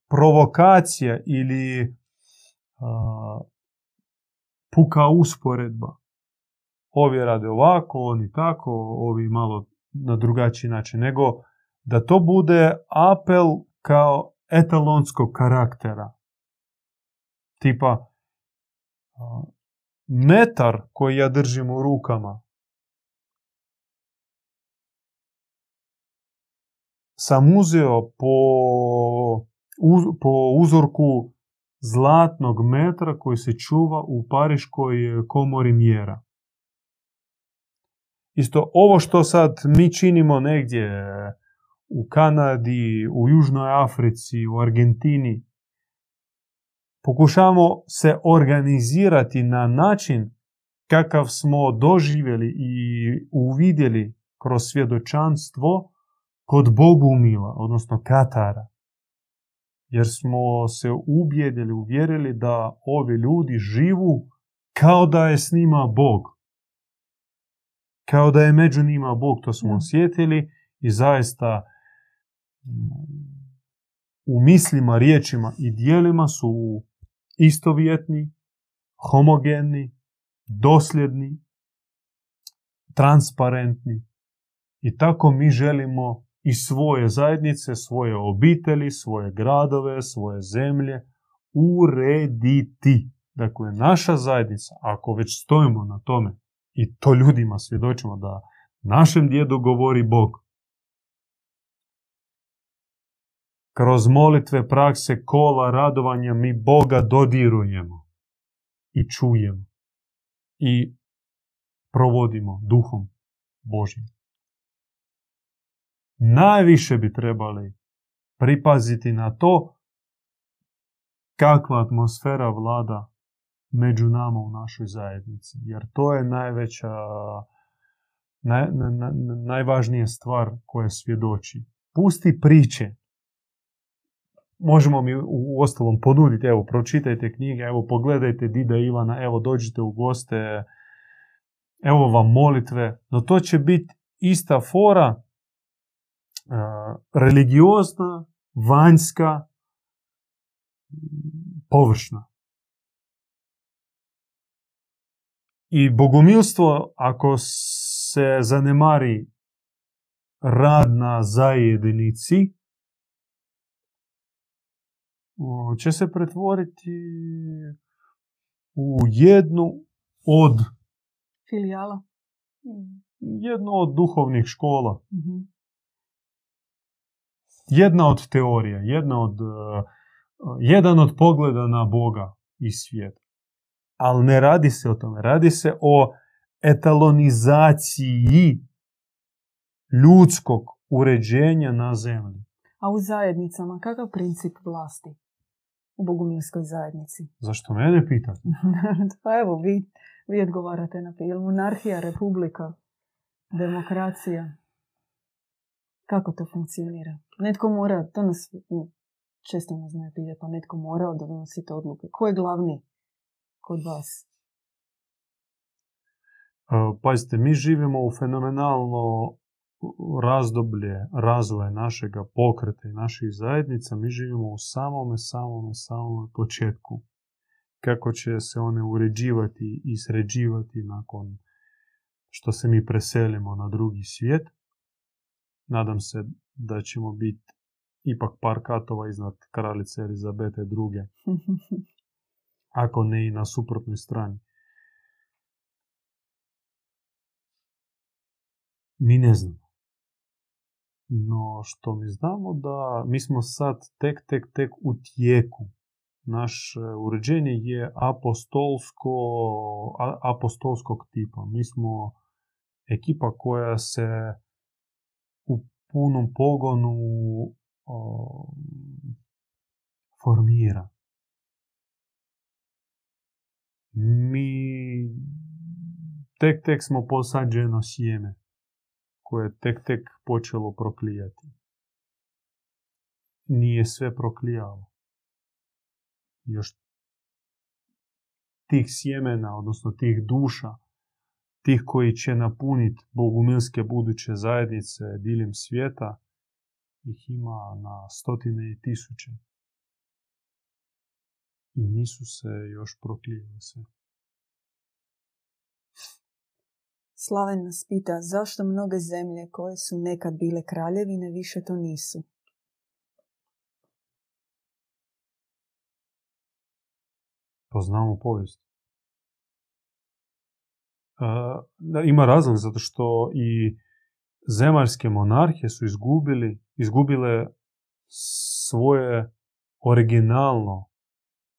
provokacija ili a, puka usporedba. Ovi rade ovako, oni tako, ovi malo na drugačiji način, nego da to bude apel kao etalonskog karaktera. Tipa, metar koji ja držim u rukama sam uzeo po, po uzorku zlatnog metra koji se čuva u Pariškoj komori mjera. Isto ovo što sad mi činimo negdje u Kanadi, u Južnoj Africi, u Argentini, pokušavamo se organizirati na način kakav smo doživjeli i uvidjeli kroz svjedočanstvo kod Bogumila, odnosno Katara. Jer smo se ubjedili, uvjerili da ovi ljudi živu kao da je s njima Bog. Kao da je među njima Bog, to smo osjetili i zaista u mislima, riječima i dijelima su istovjetni, homogeni, dosljedni, transparentni. I tako mi želimo i svoje zajednice, svoje obitelji, svoje gradove, svoje zemlje urediti. Dakle, naša zajednica, ako već stojimo na tome i to ljudima svjedočimo da našem djedu govori Bog, kroz molitve, prakse, kola, radovanja mi Boga dodirujemo i čujemo i provodimo duhom Božim. Najviše bi trebali pripaziti na to kakva atmosfera vlada među nama u našoj zajednici. Jer to je najveća, naj, najvažnija stvar koja svjedoči. Pusti priče. Možemo mi u ostalom ponuditi, evo, pročitajte knjige, evo, pogledajte Dida Ivana, evo, dođite u goste, evo vam molitve. No to će biti ista fora religiozna, vanjska, površna. I bogomilstvo, ako se zanemari rad na zajednici, će se pretvoriti u jednu od filijala. Jednu od duhovnih škola. mm jedna od teorija, jedna od, uh, jedan od pogleda na Boga i svijet. Ali ne radi se o tome, radi se o etalonizaciji ljudskog uređenja na zemlji. A u zajednicama kakav princip vlasti u bogumilskoj zajednici? Zašto mene pitate? pa evo, vi, vi odgovarate na pitanje. Monarhija, republika, demokracija? Kako to funkcionira? Netko mora, to nas često nas znaju pitati, pa netko mora da donosite odluke. Ko je glavni kod vas? E, pazite, mi živimo u fenomenalno razdoblje razvoja našega pokreta i naših zajednica. Mi živimo u samome, samome, samome početku. Kako će se one uređivati i sređivati nakon što se mi preselimo na drugi svijet. Nadam se da ćemo biti ipak par katova iznad kraljice Elizabete II. Ako ne i na suprotnoj strani. Mi ne znamo. No što mi znamo da mi smo sad tek, tek, tek u tijeku. Naše uređenje je apostolsko, apostolskog tipa. Mi smo ekipa koja se u punom pogonu formira. Mi tek tek smo posađeno sjeme koje tek tek počelo proklijati. Nije sve proklijalo. Još tih sjemena, odnosno tih duša, tih koji će napuniti bogumilske buduće zajednice diljem svijeta, ih ima na stotine i tisuće. I nisu se još proklijeli sve. Slaven nas pita zašto mnoge zemlje koje su nekad bile kraljevine više to nisu. Poznamo povijest ima razlog zato što i zemaljske monarhije su izgubili, izgubile svoje originalno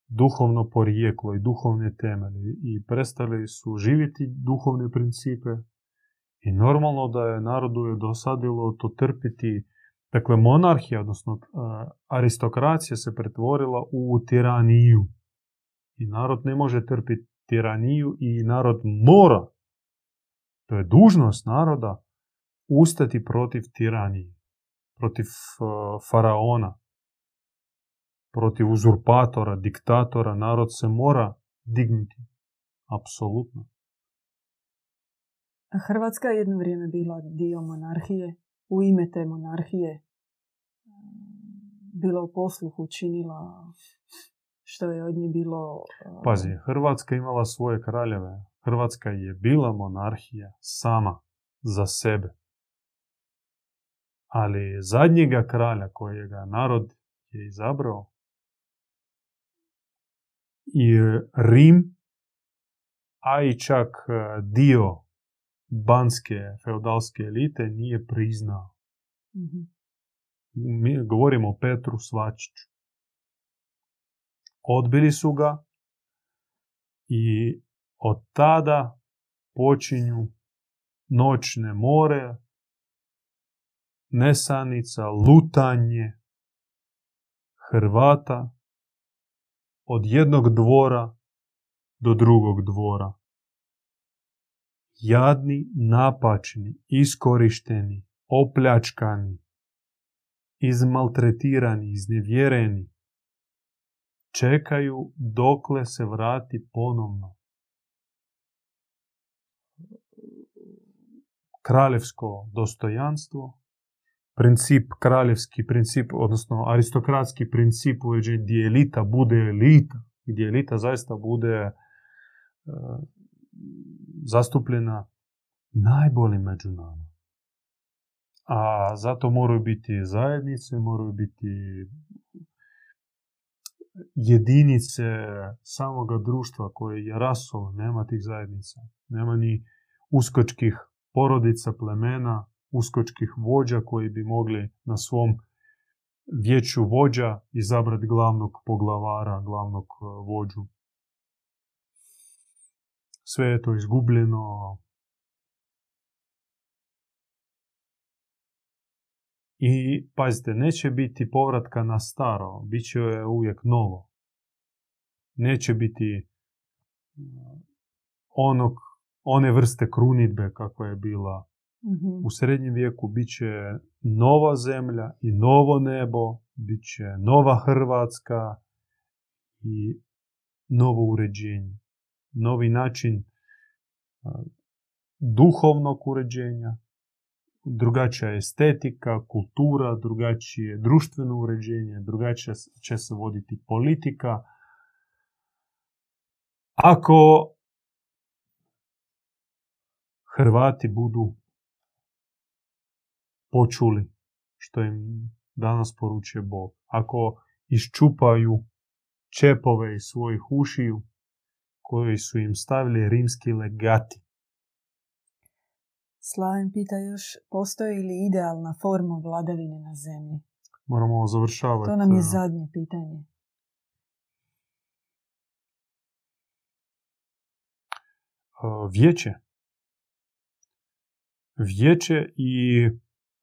duhovno porijeklo i duhovne temelje i prestali su živjeti duhovne principe. I normalno da je narodu je dosadilo to trpiti. Dakle, monarhija, odnosno aristokracija se pretvorila u tiraniju. I narod ne može trpiti tiraniju i narod mora, to je dužnost naroda, ustati protiv tiranije, protiv faraona, protiv uzurpatora, diktatora. Narod se mora dignuti. Apsolutno. Hrvatska je jedno vrijeme bila dio monarhije. U ime te monarhije bila u posluhu, činila što je od nje bilo... Pazi, Hrvatska imala svoje kraljeve. Hrvatska je bila monarhija sama za sebe. Ali zadnjega kralja kojega narod je izabrao i Rim, a i čak e, dio banske feudalske elite nije priznao. mm Mi govorimo o Petru Svačiću. Odbili su ga i od tada počinju noćne more, nesanica, lutanje Hrvata od jednog dvora do drugog dvora. Jadni, napačni, iskorišteni, opljačkani, izmaltretirani, iznevjereni, čekaju dokle se vrati ponovno. Kraljevsko dostojanstvo, princip, kraljevski princip, odnosno aristokratski princip uveđenja gdje elita bude elita, gdje elita zaista bude e, zastupljena najboljim među nama. A zato moraju biti zajednice, moraju biti jedinice samoga društva koje je raso, nema tih zajednica. Nema ni uskočkih porodica, plemena, uskočkih vođa koji bi mogli na svom vijeću vođa izabrati glavnog poglavara, glavnog e, vođu. Sve je to izgubljeno. I pazite, neće biti povratka na staro, bit će uvijek novo. Neće biti e, onog, one vrste krunitbe kako je bila u srednjem vijeku bit će nova zemlja i novo nebo, bit će nova Hrvatska i novo uređenje. Novi način duhovnog uređenja, drugačija estetika, kultura, drugačije društveno uređenje, drugačije će se voditi politika. Ako Hrvati budu počuli što im danas poručuje Bog. Ako iščupaju čepove iz svojih ušiju koji su im stavili rimski legati. Slaven pita još, postoji li idealna forma vladavine na zemlji? Moramo završavati. To nam je zadnje pitanje. Vijeće. Vijeće i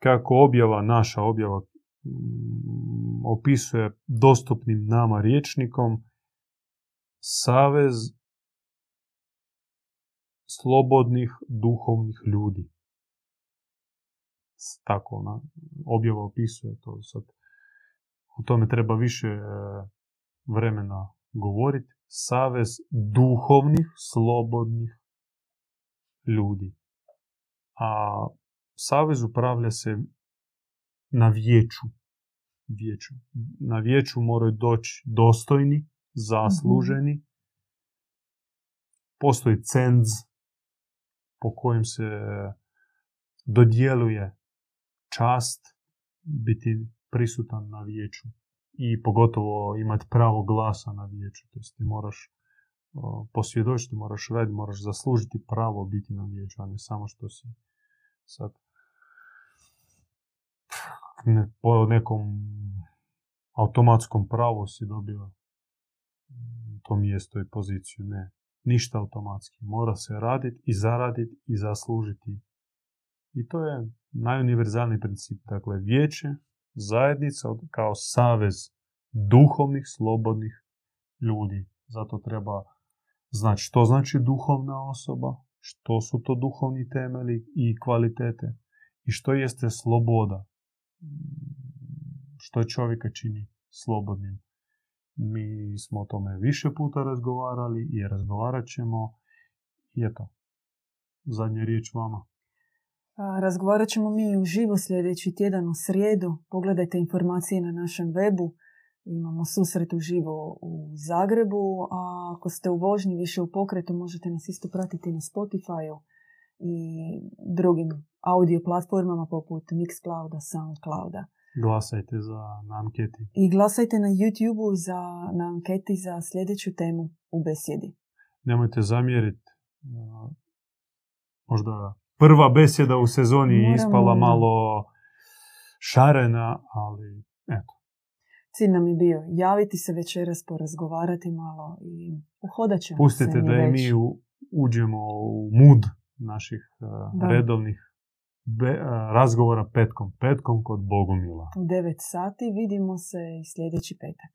kako objava, naša objava mm, opisuje dostupnim nama riječnikom, savez slobodnih duhovnih ljudi. Tako ona objava opisuje to sad. O tome treba više e, vremena govoriti. Savez duhovnih, slobodnih ljudi. A savez upravlja se na vijeću. vijeću. Na vijeću moraju doći dostojni, zasluženi. Postoji cenz po kojem se dodjeluje čast biti prisutan na vijeću i pogotovo imati pravo glasa na vijeću. To ti moraš posvjedočiti, moraš raditi, moraš zaslužiti pravo biti na vijeću, a ne samo što si sad ne, po nekom automatskom pravu si dobio to mjesto i poziciju. Ne, ništa automatski. Mora se raditi i zaraditi i zaslužiti. I to je najuniverzalniji princip. Dakle, vijeće, zajednica kao savez duhovnih, slobodnih ljudi. Zato treba znati što znači duhovna osoba, što su to duhovni temeli i kvalitete i što jeste sloboda. Što čovjeka čini slobodnim. Mi smo o tome više puta razgovarali i razgovarat ćemo. I eto, zadnja riječ vama. Razgovarat ćemo mi uživo sljedeći tjedan u srijedu. Pogledajte informacije na našem webu. Imamo susret uživo u Zagrebu, a ako ste u vožnji više u pokretu možete nas isto pratiti na Spotify i drugim audio platformama poput Mixclouda, Soundclouda. Glasajte za, na anketi. I glasajte na YouTube za, na anketi za sljedeću temu u besjedi. Nemojte zamjeriti. Možda prva besjeda u sezoni je ispala malo šarena, ali eto. Cilj nam je bio javiti se večeras, porazgovarati malo i uhodat ćemo Pustite da i mi uđemo u mud naših redovnih razgovora petkom. Petkom kod Bogumila. U 9 sati vidimo se i sljedeći petak.